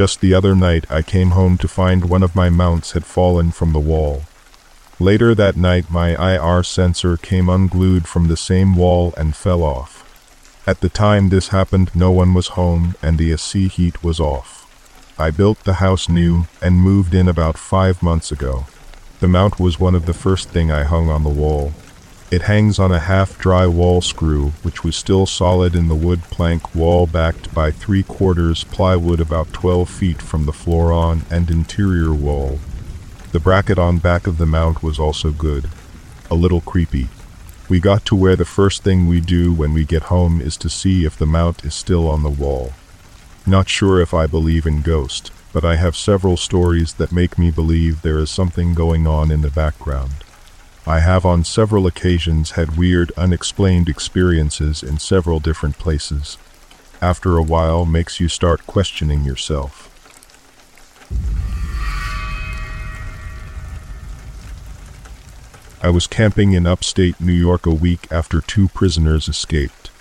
Just the other night I came home to find one of my mounts had fallen from the wall. Later that night my IR sensor came unglued from the same wall and fell off. At the time this happened no one was home and the AC heat was off. I built the house new and moved in about five months ago. The mount was one of the first thing I hung on the wall. It hangs on a half-dry wall screw, which was still solid in the wood plank wall backed by three-quarters plywood about 12 feet from the floor on and interior wall. The bracket on back of the mount was also good. A little creepy. We got to where the first thing we do when we get home is to see if the mount is still on the wall. Not sure if I believe in ghosts, but I have several stories that make me believe there is something going on in the background. I have on several occasions had weird, unexplained experiences in several different places. After a while makes you start questioning yourself. I was camping in upstate New York a week after two prisoners escaped.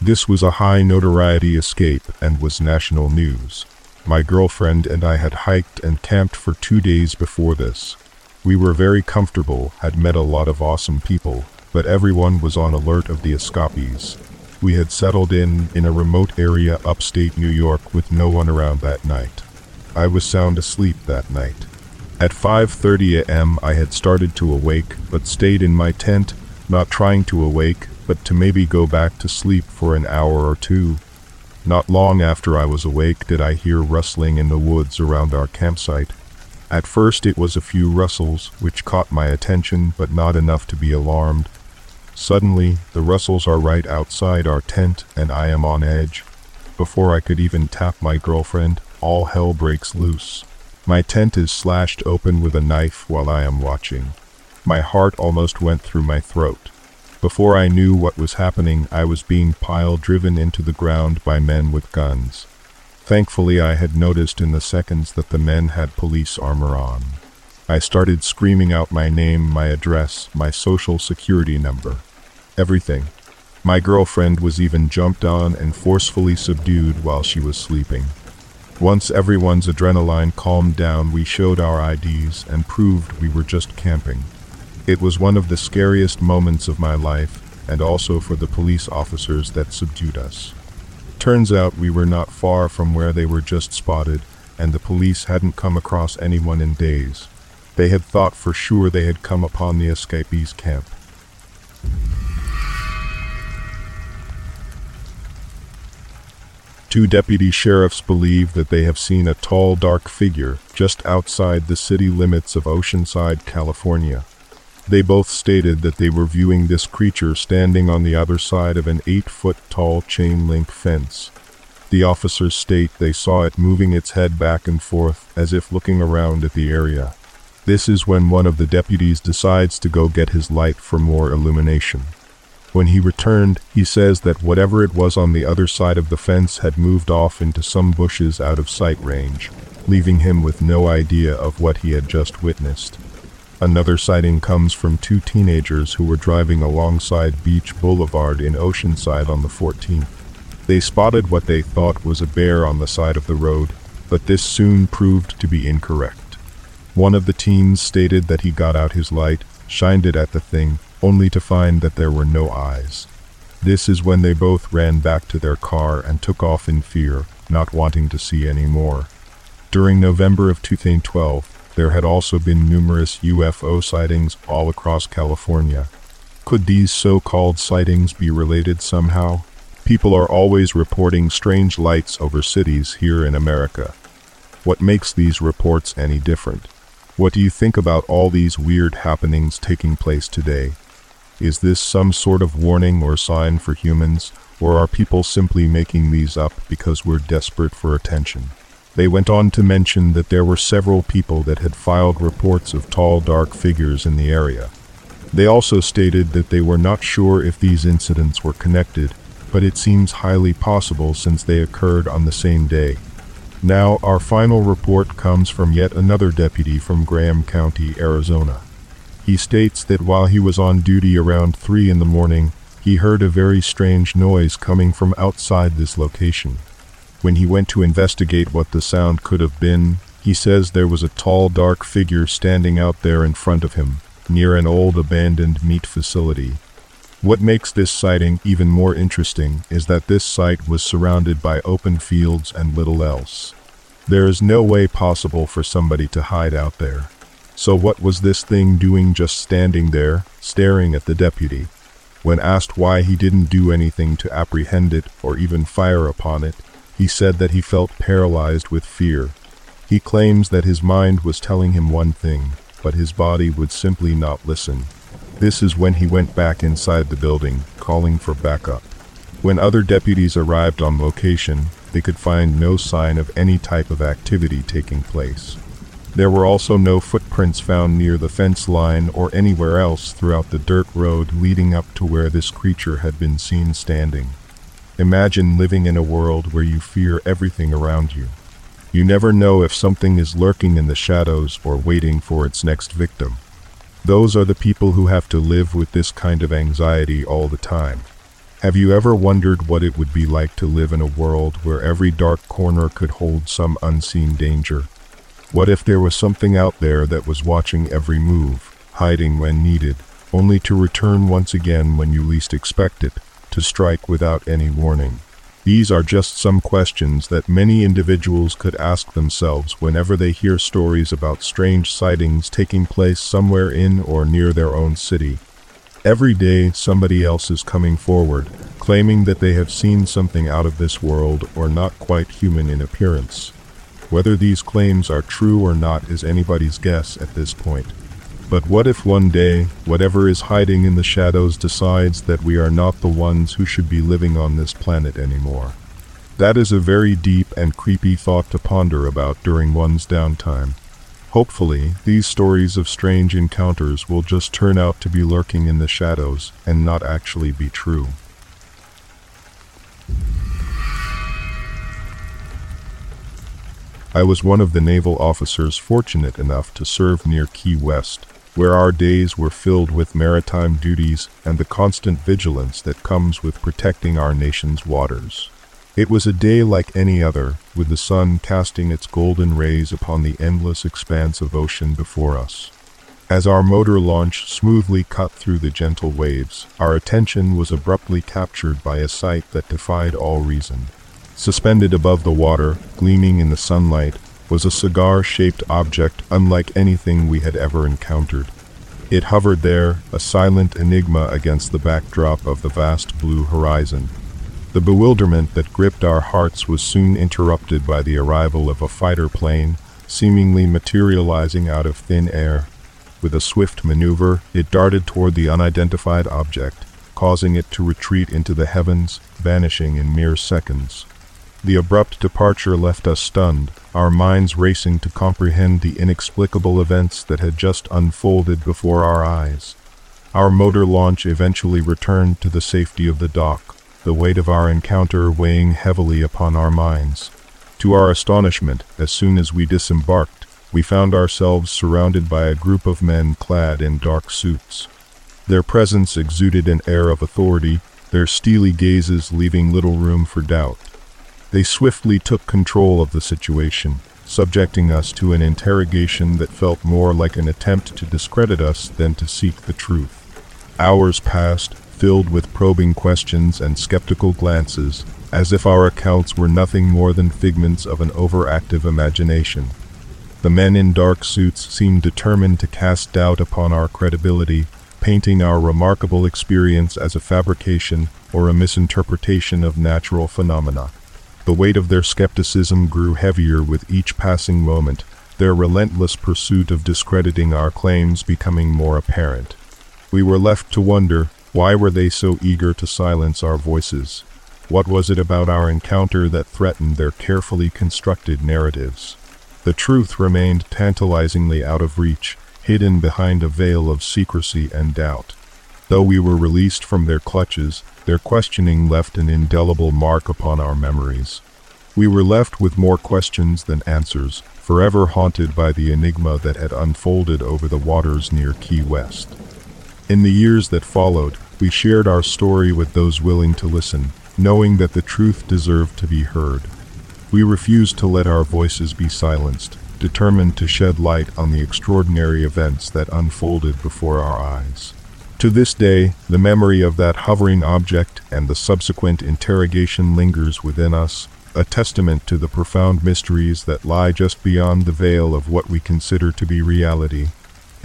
This was a high notoriety escape and was national news. My girlfriend and I had hiked and camped for two days before this. We were very comfortable, had met a lot of awesome people, but everyone was on alert of the escapees. We had settled in in a remote area upstate New York with no one around that night. I was sound asleep that night. At 5:30 a.m. I had started to awake, but stayed in my tent, not trying to awake, but to maybe go back to sleep for an hour or two. Not long after I was awake did I hear rustling in the woods around our campsite. At first it was a few rustles, which caught my attention, but not enough to be alarmed. Suddenly, the rustles are right outside our tent, and I am on edge. Before I could even tap my girlfriend, all hell breaks loose. My tent is slashed open with a knife while I am watching. My heart almost went through my throat. Before I knew what was happening, I was being pile driven into the ground by men with guns. Thankfully, I had noticed in the seconds that the men had police armor on. I started screaming out my name, my address, my social security number. Everything. My girlfriend was even jumped on and forcefully subdued while she was sleeping. Once everyone's adrenaline calmed down, we showed our IDs and proved we were just camping. It was one of the scariest moments of my life, and also for the police officers that subdued us. Turns out we were not far from where they were just spotted, and the police hadn't come across anyone in days. They had thought for sure they had come upon the escapees' camp. Two deputy sheriffs believe that they have seen a tall, dark figure just outside the city limits of Oceanside, California. They both stated that they were viewing this creature standing on the other side of an eight-foot tall chain-link fence. The officers state they saw it moving its head back and forth as if looking around at the area. This is when one of the deputies decides to go get his light for more illumination. When he returned, he says that whatever it was on the other side of the fence had moved off into some bushes out of sight range, leaving him with no idea of what he had just witnessed. Another sighting comes from two teenagers who were driving alongside Beach Boulevard in Oceanside on the 14th. They spotted what they thought was a bear on the side of the road, but this soon proved to be incorrect. One of the teens stated that he got out his light, shined it at the thing, only to find that there were no eyes. This is when they both ran back to their car and took off in fear, not wanting to see any more. During November of 2012, there had also been numerous UFO sightings all across California. Could these so-called sightings be related somehow? People are always reporting strange lights over cities here in America. What makes these reports any different? What do you think about all these weird happenings taking place today? Is this some sort of warning or sign for humans, or are people simply making these up because we're desperate for attention? They went on to mention that there were several people that had filed reports of tall dark figures in the area. They also stated that they were not sure if these incidents were connected, but it seems highly possible since they occurred on the same day. Now, our final report comes from yet another deputy from Graham County, Arizona. He states that while he was on duty around 3 in the morning, he heard a very strange noise coming from outside this location. When he went to investigate what the sound could have been, he says there was a tall, dark figure standing out there in front of him, near an old abandoned meat facility. What makes this sighting even more interesting is that this site was surrounded by open fields and little else. There is no way possible for somebody to hide out there. So what was this thing doing just standing there, staring at the deputy? When asked why he didn't do anything to apprehend it or even fire upon it, he said that he felt paralyzed with fear. He claims that his mind was telling him one thing, but his body would simply not listen. This is when he went back inside the building, calling for backup. When other deputies arrived on location, they could find no sign of any type of activity taking place. There were also no footprints found near the fence line or anywhere else throughout the dirt road leading up to where this creature had been seen standing. Imagine living in a world where you fear everything around you. You never know if something is lurking in the shadows or waiting for its next victim. Those are the people who have to live with this kind of anxiety all the time. Have you ever wondered what it would be like to live in a world where every dark corner could hold some unseen danger? What if there was something out there that was watching every move, hiding when needed, only to return once again when you least expect it, to strike without any warning? These are just some questions that many individuals could ask themselves whenever they hear stories about strange sightings taking place somewhere in or near their own city. Every day, somebody else is coming forward, claiming that they have seen something out of this world or not quite human in appearance. Whether these claims are true or not is anybody's guess at this point. But what if one day, whatever is hiding in the shadows decides that we are not the ones who should be living on this planet anymore? That is a very deep and creepy thought to ponder about during one's downtime. Hopefully, these stories of strange encounters will just turn out to be lurking in the shadows and not actually be true. I was one of the naval officers fortunate enough to serve near Key West, where our days were filled with maritime duties and the constant vigilance that comes with protecting our nation's waters. It was a day like any other, with the sun casting its golden rays upon the endless expanse of ocean before us. As our motor launch smoothly cut through the gentle waves, our attention was abruptly captured by a sight that defied all reason. Suspended above the water, gleaming in the sunlight, was a cigar-shaped object unlike anything we had ever encountered. It hovered there, a silent enigma against the backdrop of the vast blue horizon. The bewilderment that gripped our hearts was soon interrupted by the arrival of a fighter plane, seemingly materializing out of thin air. With a swift maneuver, it darted toward the unidentified object, causing it to retreat into the heavens, vanishing in mere seconds. The abrupt departure left us stunned, our minds racing to comprehend the inexplicable events that had just unfolded before our eyes. Our motor launch eventually returned to the safety of the dock, the weight of our encounter weighing heavily upon our minds. To our astonishment, as soon as we disembarked, we found ourselves surrounded by a group of men clad in dark suits. Their presence exuded an air of authority, their steely gazes leaving little room for doubt. They swiftly took control of the situation, subjecting us to an interrogation that felt more like an attempt to discredit us than to seek the truth. Hours passed, filled with probing questions and skeptical glances, as if our accounts were nothing more than figments of an overactive imagination. The men in dark suits seemed determined to cast doubt upon our credibility, painting our remarkable experience as a fabrication or a misinterpretation of natural phenomena. The weight of their skepticism grew heavier with each passing moment, their relentless pursuit of discrediting our claims becoming more apparent. We were left to wonder, why were they so eager to silence our voices? What was it about our encounter that threatened their carefully constructed narratives? The truth remained tantalizingly out of reach, hidden behind a veil of secrecy and doubt. Though we were released from their clutches, their questioning left an indelible mark upon our memories. We were left with more questions than answers, forever haunted by the enigma that had unfolded over the waters near Key West. In the years that followed, we shared our story with those willing to listen, knowing that the truth deserved to be heard. We refused to let our voices be silenced, determined to shed light on the extraordinary events that unfolded before our eyes. To this day, the memory of that hovering object and the subsequent interrogation lingers within us, a testament to the profound mysteries that lie just beyond the veil of what we consider to be reality.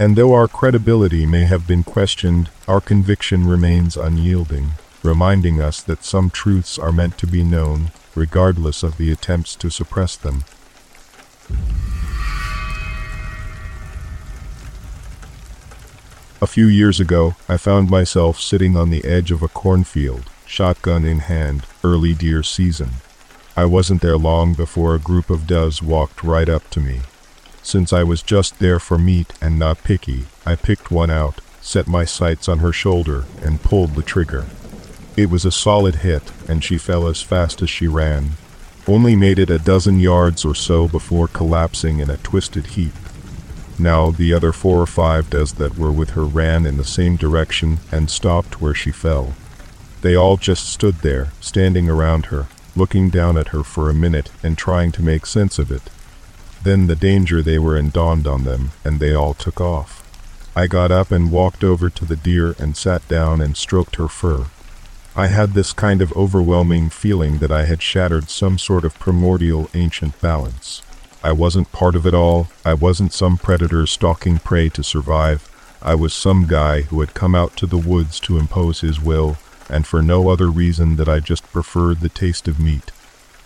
And though our credibility may have been questioned, our conviction remains unyielding, reminding us that some truths are meant to be known, regardless of the attempts to suppress them. A few years ago, I found myself sitting on the edge of a cornfield, shotgun in hand, early deer season. I wasn't there long before a group of does walked right up to me. Since I was just there for meat and not picky, I picked one out, set my sights on her shoulder, and pulled the trigger. It was a solid hit, and she fell as fast as she ran. Only made it a dozen yards or so before collapsing in a twisted heap. Now the other four or five does that were with her ran in the same direction and stopped where she fell. They all just stood there, standing around her, looking down at her for a minute and trying to make sense of it. Then the danger they were in dawned on them, and they all took off. I got up and walked over to the deer and sat down and stroked her fur. I had this kind of overwhelming feeling that I had shattered some sort of primordial ancient balance. I wasn't part of it all. I wasn't some predator stalking prey to survive. I was some guy who had come out to the woods to impose his will, and for no other reason that I just preferred the taste of meat.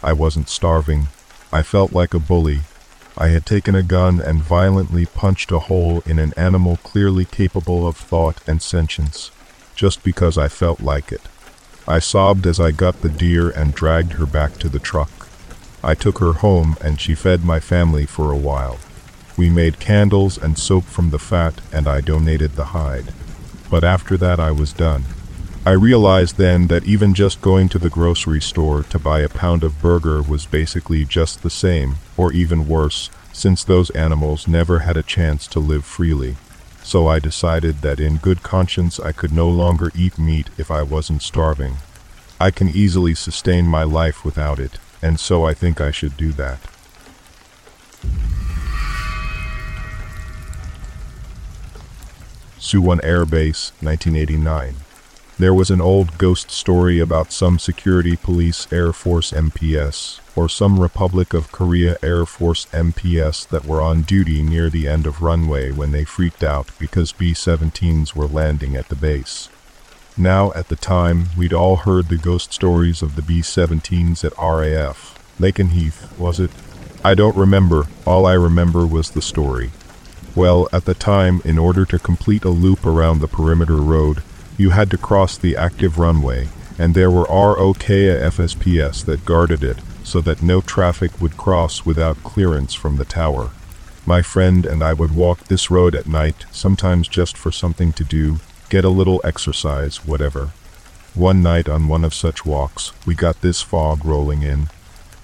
I wasn't starving. I felt like a bully. I had taken a gun and violently punched a hole in an animal clearly capable of thought and sentience, just because I felt like it. I sobbed as I got the deer and dragged her back to the truck. I took her home and she fed my family for a while. We made candles and soap from the fat and I donated the hide. But after that I was done. I realized then that even just going to the grocery store to buy a pound of burger was basically just the same, or even worse, since those animals never had a chance to live freely. So I decided that in good conscience I could no longer eat meat if I wasn't starving. I can easily sustain my life without it, and so I think I should do that. Suwon Air Base, 1989. There was an old ghost story about some security police Air Force MPS, or some Republic of Korea Air Force MPS that were on duty near the end of runway when they freaked out because B-17s were landing at the base. Now, at the time, we'd all heard the ghost stories of the B-17s at RAF. Lakenheath, was it? I don't remember. All I remember was the story. Well, at the time, in order to complete a loop around the perimeter road, you had to cross the active runway, and there were ROKAF SPs that guarded it so that no traffic would cross without clearance from the tower. My friend and I would walk this road at night, sometimes just for something to do, get a little exercise, whatever. One night on one of such walks, we got this fog rolling in.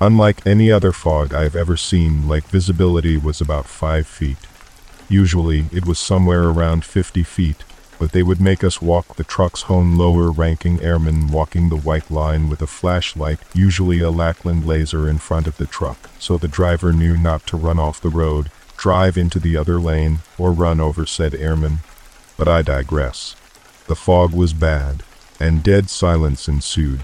Unlike any other fog I've ever seen, like visibility was about five feet. Usually, it was somewhere around 50 feet, but they would make us walk the truck's own lower-ranking airmen walking the white line with a flashlight, usually a Lackland laser in front of the truck, so the driver knew not to run off the road, drive into the other lane, or run over said airman. But I digress. The fog was bad, and dead silence ensued.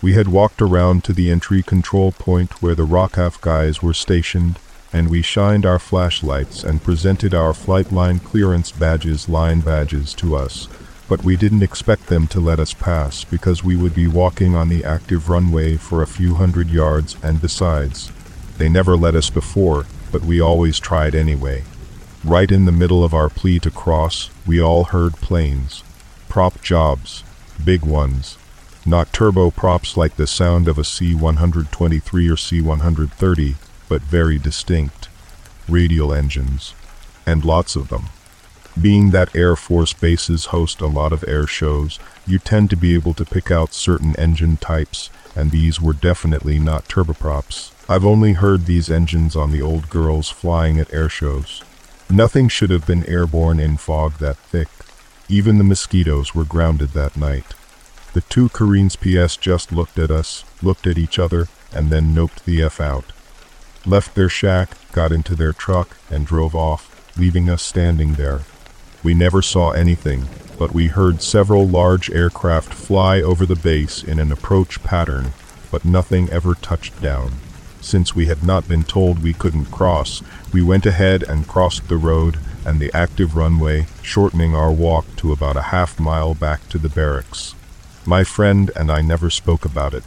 We had walked around to the entry control point where the ROKAF guys were stationed, and we shined our flashlights and presented our flight line clearance badges line badges to us, but we didn't expect them to let us pass because we would be walking on the active runway for a few hundred yards and besides, they never let us before, but we always tried anyway. Right in the middle of our plea to cross, we all heard planes. Prop jobs. Big ones. Not turboprops like the sound of a C-123 or C-130, but very distinct. Radial engines. And lots of them. Being that Air Force bases host a lot of air shows, you tend to be able to pick out certain engine types, and these were definitely not turboprops. I've only heard these engines on the old girls flying at air shows. Nothing should have been airborne in fog that thick. Even the mosquitoes were grounded that night. The two Koreans PS just looked at us, looked at each other, and then noped the F out. Left their shack, got into their truck, and drove off, leaving us standing there. We never saw anything, but we heard several large aircraft fly over the base in an approach pattern, but nothing ever touched down. Since we had not been told we couldn't cross, we went ahead and crossed the road and the active runway, shortening our walk to about a half mile back to the barracks. My friend and I never spoke about it.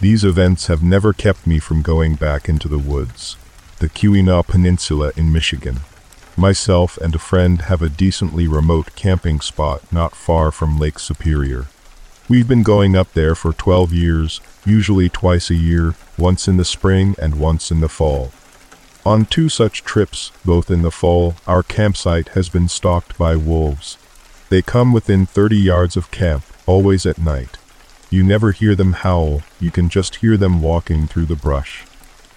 These events have never kept me from going back into the woods. The Keweenaw Peninsula in Michigan. Myself and a friend have a decently remote camping spot not far from Lake Superior. We've been going up there for 12 years, usually twice a year, once in the spring and once in the fall. On two such trips, both in the fall, our campsite has been stalked by wolves. They come within 30 yards of camp, always at night. You never hear them howl, you can just hear them walking through the brush.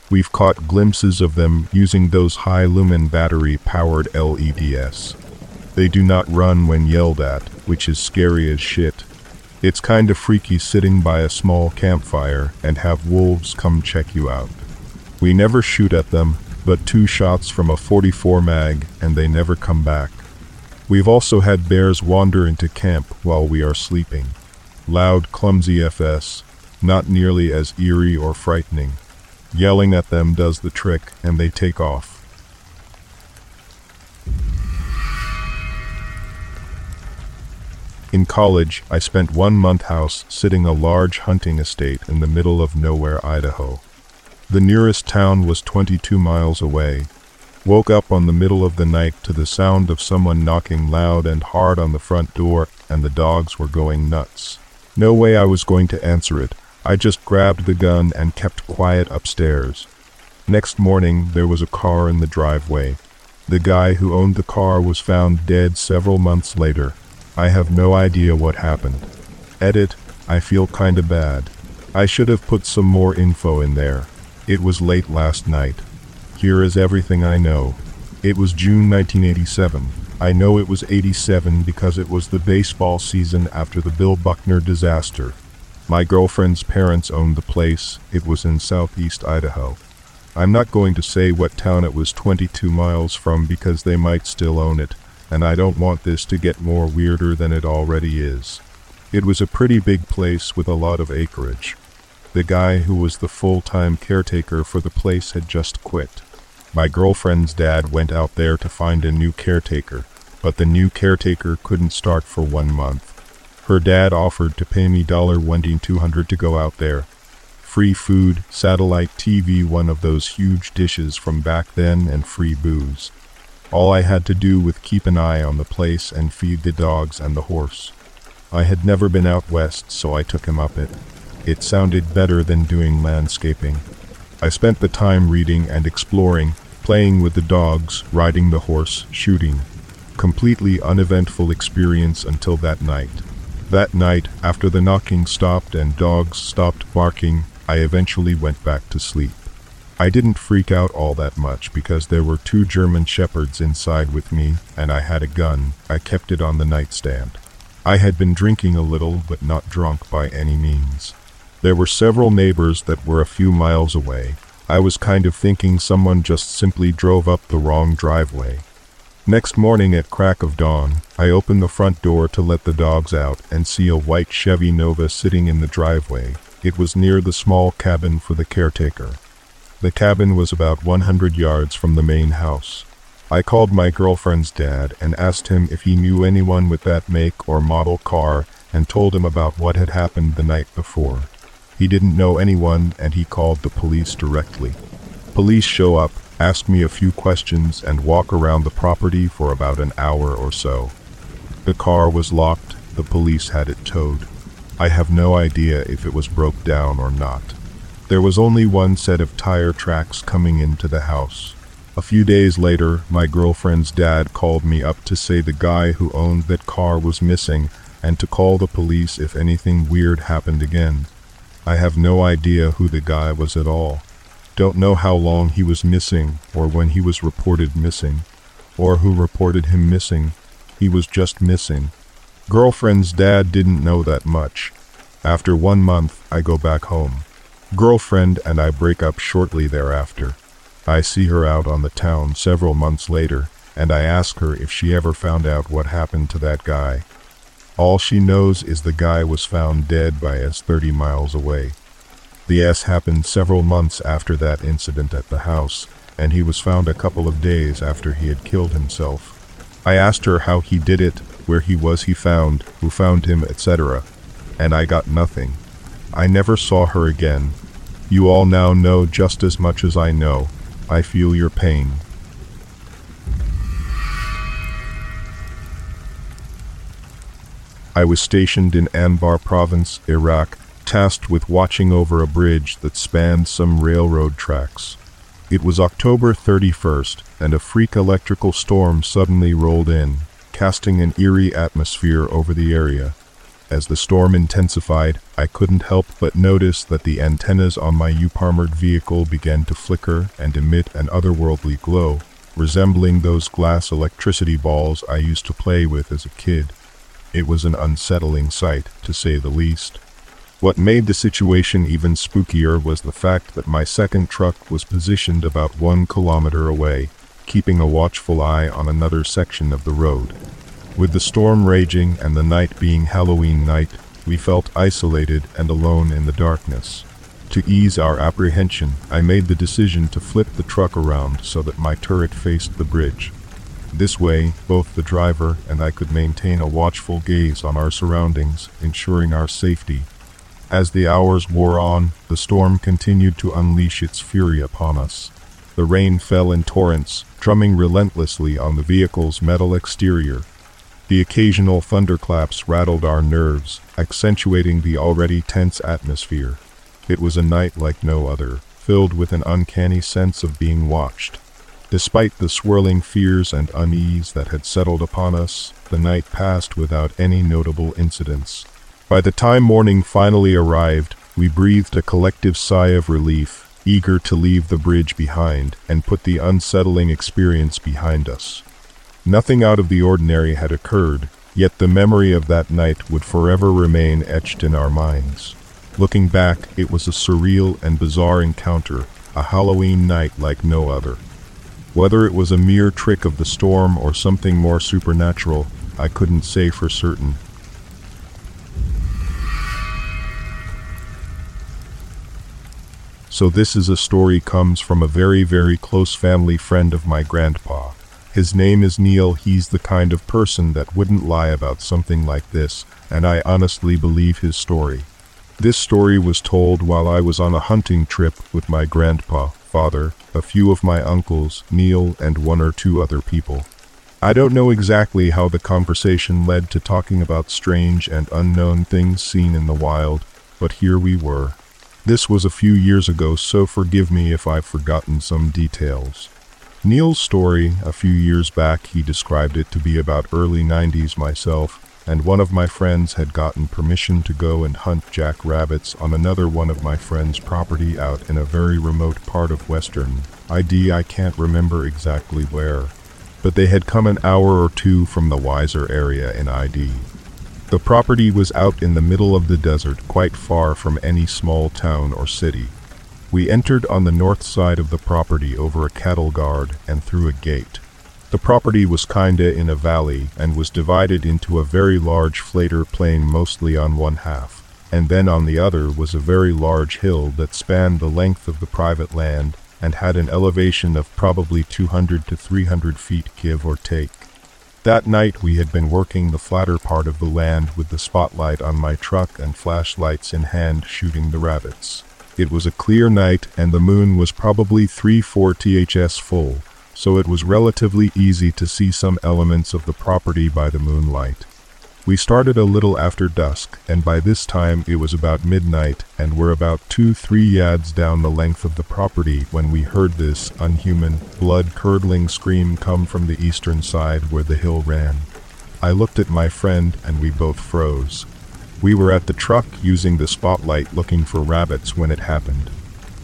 We've caught glimpses of them using those high lumen battery powered LEDs. They do not run when yelled at, which is scary as shit. It's kinda freaky sitting by a small campfire and have wolves come check you out. We never shoot at them, but two shots from a 44 mag and they never come back. We've also had bears wander into camp while we are sleeping. Loud, clumsy FS, not nearly as eerie or frightening. Yelling at them does the trick, and they take off. In college, I spent one month house sitting a large hunting estate in the middle of nowhere, Idaho. The nearest town was 22 miles away. Woke up on the middle of the night to the sound of someone knocking loud and hard on the front door, and the dogs were going nuts. No way I was going to answer it. I just grabbed the gun and kept quiet upstairs. Next morning, there was a car in the driveway. The guy who owned the car was found dead several months later. I have no idea what happened. Edit, I feel kinda bad. I should have put some more info in there. It was late last night. Here is everything I know. It was June 1987. I know it was 87 because it was the baseball season after the Bill Buckner disaster. My girlfriend's parents owned the place. It was in southeast Idaho. I'm not going to say what town it was 22 miles from because they might still own it, and I don't want this to get more weirder than it already is. It was a pretty big place with a lot of acreage. The guy who was the full-time caretaker for the place had just quit. My girlfriend's dad went out there to find a new caretaker, but the new caretaker couldn't start for one month. Her dad offered to pay me dollar $1,200 to go out there. Free food, satellite TV, one of those huge dishes from back then, and free booze. All I had to do was keep an eye on the place and feed the dogs and the horse. I had never been out west, so I took him up it. It sounded better than doing landscaping. I spent the time reading and exploring, playing with the dogs, riding the horse, shooting. Completely uneventful experience until that night. That night, after the knocking stopped and dogs stopped barking, I eventually went back to sleep. I didn't freak out all that much because there were two German shepherds inside with me and I had a gun. I kept it on the nightstand. I had been drinking a little but not drunk by any means. There were several neighbors that were a few miles away. I was kind of thinking someone just simply drove up the wrong driveway. Next morning at crack of dawn, I opened the front door to let the dogs out and see a white Chevy Nova sitting in the driveway. It was near the small cabin for the caretaker. The cabin was about 100 yards from the main house. I called my girlfriend's dad and asked him if he knew anyone with that make or model car and told him about what had happened the night before. He didn't know anyone and he called the police directly. Police show up, ask me a few questions, and walk around the property for about an hour or so. The car was locked, the police had it towed. I have no idea if it was broke down or not. There was only one set of tire tracks coming into the house. A few days later, my girlfriend's dad called me up to say the guy who owned that car was missing and to call the police if anything weird happened again. I have no idea who the guy was at all. Don't know how long he was missing or when he was reported missing, or who reported him missing. He was just missing. Girlfriend's dad didn't know that much. After one month, I go back home. Girlfriend and I break up shortly thereafter. I see her out on the town several months later, and I ask her if she ever found out what happened to that guy. All she knows is the guy was found dead by us 30 miles away. The S happened several months after that incident at the house, and he was found a couple of days after he had killed himself. I asked her how he did it, where he was he found, who found him, etc., and I got nothing. I never saw her again. You all now know just as much as I know. I feel your pain. I was stationed in Anbar province, Iraq, tasked with watching over a bridge that spanned some railroad tracks. It was October 31st, and a freak electrical storm suddenly rolled in, casting an eerie atmosphere over the area. As the storm intensified, I couldn't help but notice that the antennas on my U-armored vehicle began to flicker and emit an otherworldly glow, resembling those glass electricity balls I used to play with as a kid. It was an unsettling sight, to say the least. What made the situation even spookier was the fact that my second truck was positioned about one kilometer away, keeping a watchful eye on another section of the road. With the storm raging and the night being Halloween night, we felt isolated and alone in the darkness. To ease our apprehension, I made the decision to flip the truck around so that my turret faced the bridge. This way, both the driver and I could maintain a watchful gaze on our surroundings, ensuring our safety. As the hours wore on, the storm continued to unleash its fury upon us. The rain fell in torrents, drumming relentlessly on the vehicle's metal exterior. The occasional thunderclaps rattled our nerves, accentuating the already tense atmosphere. It was a night like no other, filled with an uncanny sense of being watched. Despite the swirling fears and unease that had settled upon us, the night passed without any notable incidents. By the time morning finally arrived, we breathed a collective sigh of relief, eager to leave the bridge behind and put the unsettling experience behind us. Nothing out of the ordinary had occurred, yet the memory of that night would forever remain etched in our minds. Looking back, it was a surreal and bizarre encounter, a Halloween night like no other. Whether it was a mere trick of the storm or something more supernatural, I couldn't say for certain. So this is a story comes from a very, very close family friend of my grandpa. His name is Neil. He's the kind of person that wouldn't lie about something like this, and I honestly believe his story. This story was told while I was on a hunting trip with my grandpa, father, a few of my uncles, Neil, and one or two other people. I don't know exactly how the conversation led to talking about strange and unknown things seen in the wild, but here we were. This was a few years ago, so forgive me if I've forgotten some details. Neil's story, a few years back, he described it to be about early 90s myself, and one of my friends had gotten permission to go and hunt jackrabbits on another one of my friend's property out in a very remote part of western ID I can't remember exactly where, but they had come an hour or two from the Weiser area in ID. The property was out in the middle of the desert, quite far from any small town or city. We entered on the north side of the property over a cattle guard and through a gate. The property was kinda in a valley and was divided into a very large flater plain mostly on one half, and then on the other was a very large hill that spanned the length of the private land and had an elevation of probably 200 to 300 feet give or take. That night we had been working the flatter part of the land with the spotlight on my truck and flashlights in hand shooting the rabbits. It was a clear night and the moon was probably 3-4 THS full, so it was relatively easy to see some elements of the property by the moonlight. We started a little after dusk, and by this time it was about midnight, and were about two, three yards down the length of the property when we heard this unhuman, blood-curdling scream come from the eastern side where the hill ran. I looked at my friend, and we both froze. We were at the truck using the spotlight looking for rabbits when it happened.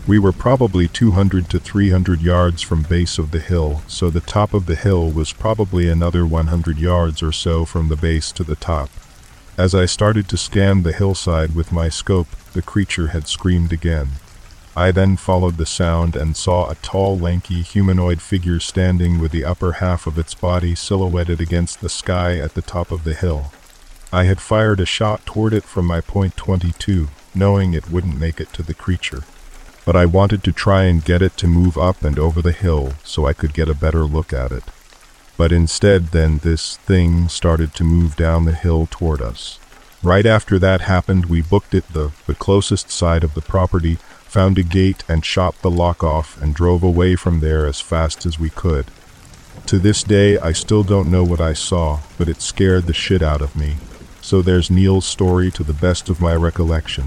We were probably 200 to 300 yards from base of the hill, so the top of the hill was probably another 100 yards or so from the base to the top. As I started to scan the hillside with my scope, the creature had screamed again. I then followed the sound and saw a tall, lanky humanoid figure standing with the upper half of its body silhouetted against the sky at the top of the hill. I had fired a shot toward it from my point 22, knowing it wouldn't make it to the creature. But I wanted to try and get it to move up and over the hill so I could get a better look at it. But instead, then, this thing started to move down the hill toward us. Right after that happened, we booked it the, the closest side of the property, found a gate and shot the lock off and drove away from there as fast as we could. To this day, I still don't know what I saw, but it scared the shit out of me. So there's Neil's story to the best of my recollection.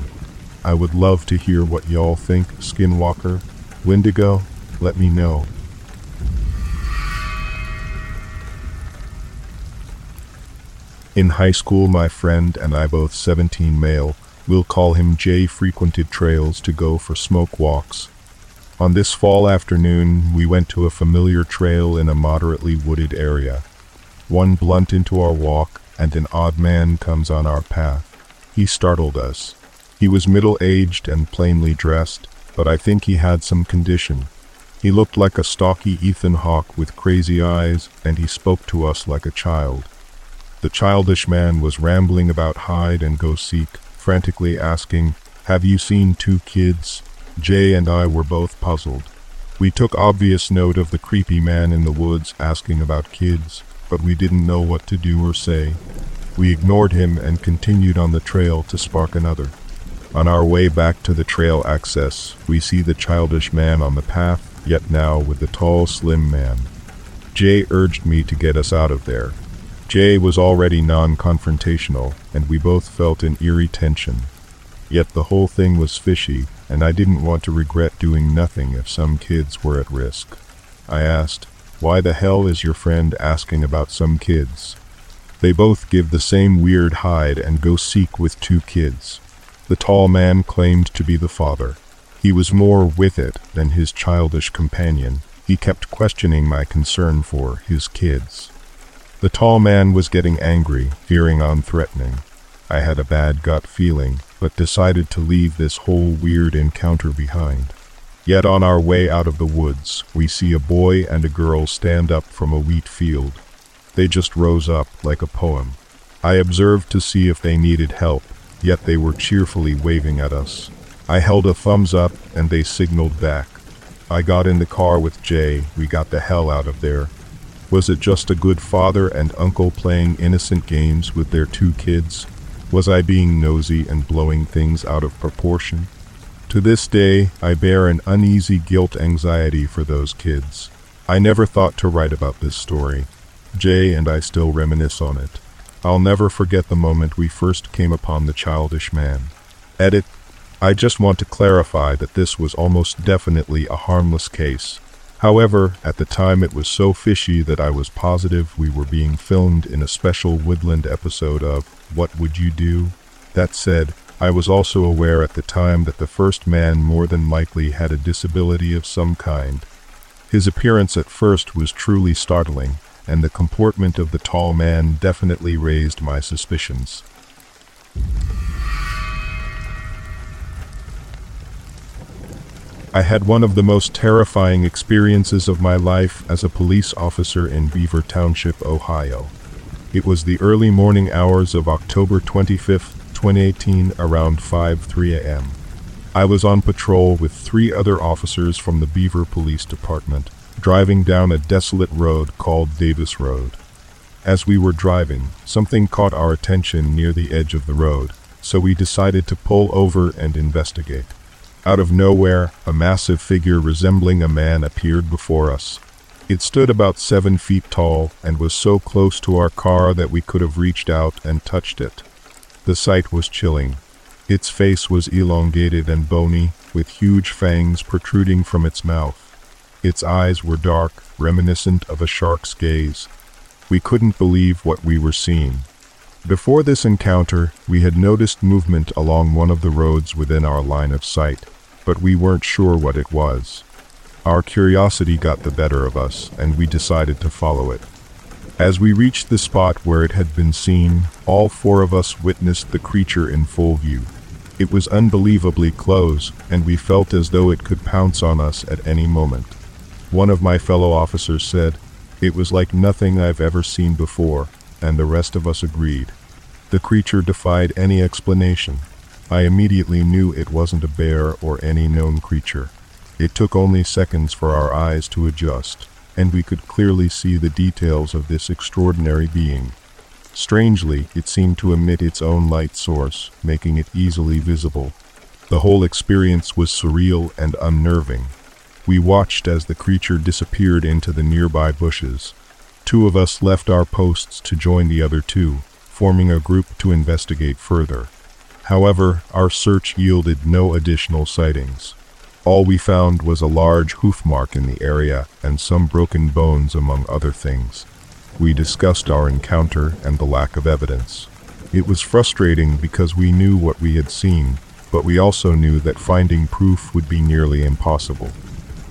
I would love to hear what y'all think, Skinwalker. Wendigo, let me know. In high school, my friend and I, both 17 male, we'll call him Jay, frequented trails to go for smoke walks. On this fall afternoon, we went to a familiar trail in a moderately wooded area. One blunt into our walk, and an odd man comes on our path. He startled us. He was middle-aged and plainly dressed, but I think he had some condition. He looked like a stocky Ethan Hawke with crazy eyes, and he spoke to us like a child. The childish man was rambling about hide and go seek, frantically asking, Have you seen two kids? Jay and I were both puzzled. We took obvious note of the creepy man in the woods asking about kids, but we didn't know what to do or say. We ignored him and continued on the trail to spark another. On our way back to the trail access, we see the childish man on the path, yet now with the tall, slim man. Jay urged me to get us out of there. Jay was already non-confrontational, and we both felt an eerie tension. Yet the whole thing was fishy, and I didn't want to regret doing nothing if some kids were at risk. I asked, why the hell is your friend asking about some kids? They both give the same weird hide and go seek with two kids. The tall man claimed to be the father. He was more with it than his childish companion. He kept questioning my concern for his kids. The tall man was getting angry, veering on threatening. I had a bad gut feeling, but decided to leave this whole weird encounter behind. Yet on our way out of the woods, we see a boy and a girl stand up from a wheat field. They just rose up like a poem. I observed to see if they needed help, yet they were cheerfully waving at us. I held a thumbs up and they signaled back. I got in the car with Jay, we got the hell out of there. Was it just a good father and uncle playing innocent games with their two kids? Was I being nosy and blowing things out of proportion? To this day, I bear an uneasy guilt anxiety for those kids. I never thought to write about this story. Jay and I still reminisce on it. I'll never forget the moment we first came upon the childish man. Edit. I just want to clarify that this was almost definitely a harmless case. However, at the time it was so fishy that I was positive we were being filmed in a special Woodland episode of What Would You Do? That said, I was also aware at the time that the first man more than likely had a disability of some kind. His appearance at first was truly startling, and the comportment of the tall man definitely raised my suspicions. I had one of the most terrifying experiences of my life as a police officer in Beaver Township, Ohio. It was the early morning hours of October 25, 2018, around 5:03 a.m. I was on patrol with three other officers from the Beaver Police Department driving down a desolate road called Davis Road. As we were driving, something caught our attention near the edge of the road, so we decided to pull over and investigate. Out of nowhere, a massive figure resembling a man appeared before us. It stood about seven feet tall and was so close to our car that we could have reached out and touched it. The sight was chilling. Its face was elongated and bony, with huge fangs protruding from its mouth. Its eyes were dark, reminiscent of a shark's gaze. We couldn't believe what we were seeing. Before this encounter, we had noticed movement along one of the roads within our line of sight, but we weren't sure what it was. Our curiosity got the better of us, and we decided to follow it. As we reached the spot where it had been seen, all four of us witnessed the creature in full view. It was unbelievably close, and we felt as though it could pounce on us at any moment. One of my fellow officers said, It was like nothing I've ever seen before, and the rest of us agreed. The creature defied any explanation. I immediately knew it wasn't a bear or any known creature. It took only seconds for our eyes to adjust, and we could clearly see the details of this extraordinary being. Strangely, it seemed to emit its own light source, making it easily visible. The whole experience was surreal and unnerving. We watched as the creature disappeared into the nearby bushes. Two of us left our posts to join the other two, forming a group to investigate further. However, our search yielded no additional sightings. All we found was a large hoof mark in the area and some broken bones among other things. We discussed our encounter and the lack of evidence. It was frustrating because we knew what we had seen, but we also knew that finding proof would be nearly impossible.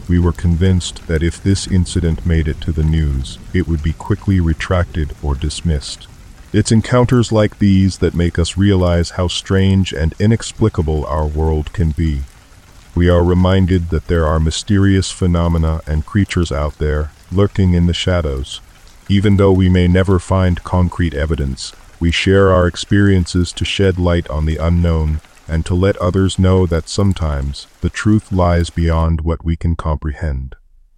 We were convinced that if this incident made it to the news, it would be quickly retracted or dismissed. It's encounters like these that make us realize how strange and inexplicable our world can be. We are reminded that there are mysterious phenomena and creatures out there, lurking in the shadows, even though we may never find concrete evidence, we share our experiences to shed light on the unknown and to let others know that sometimes the truth lies beyond what we can comprehend.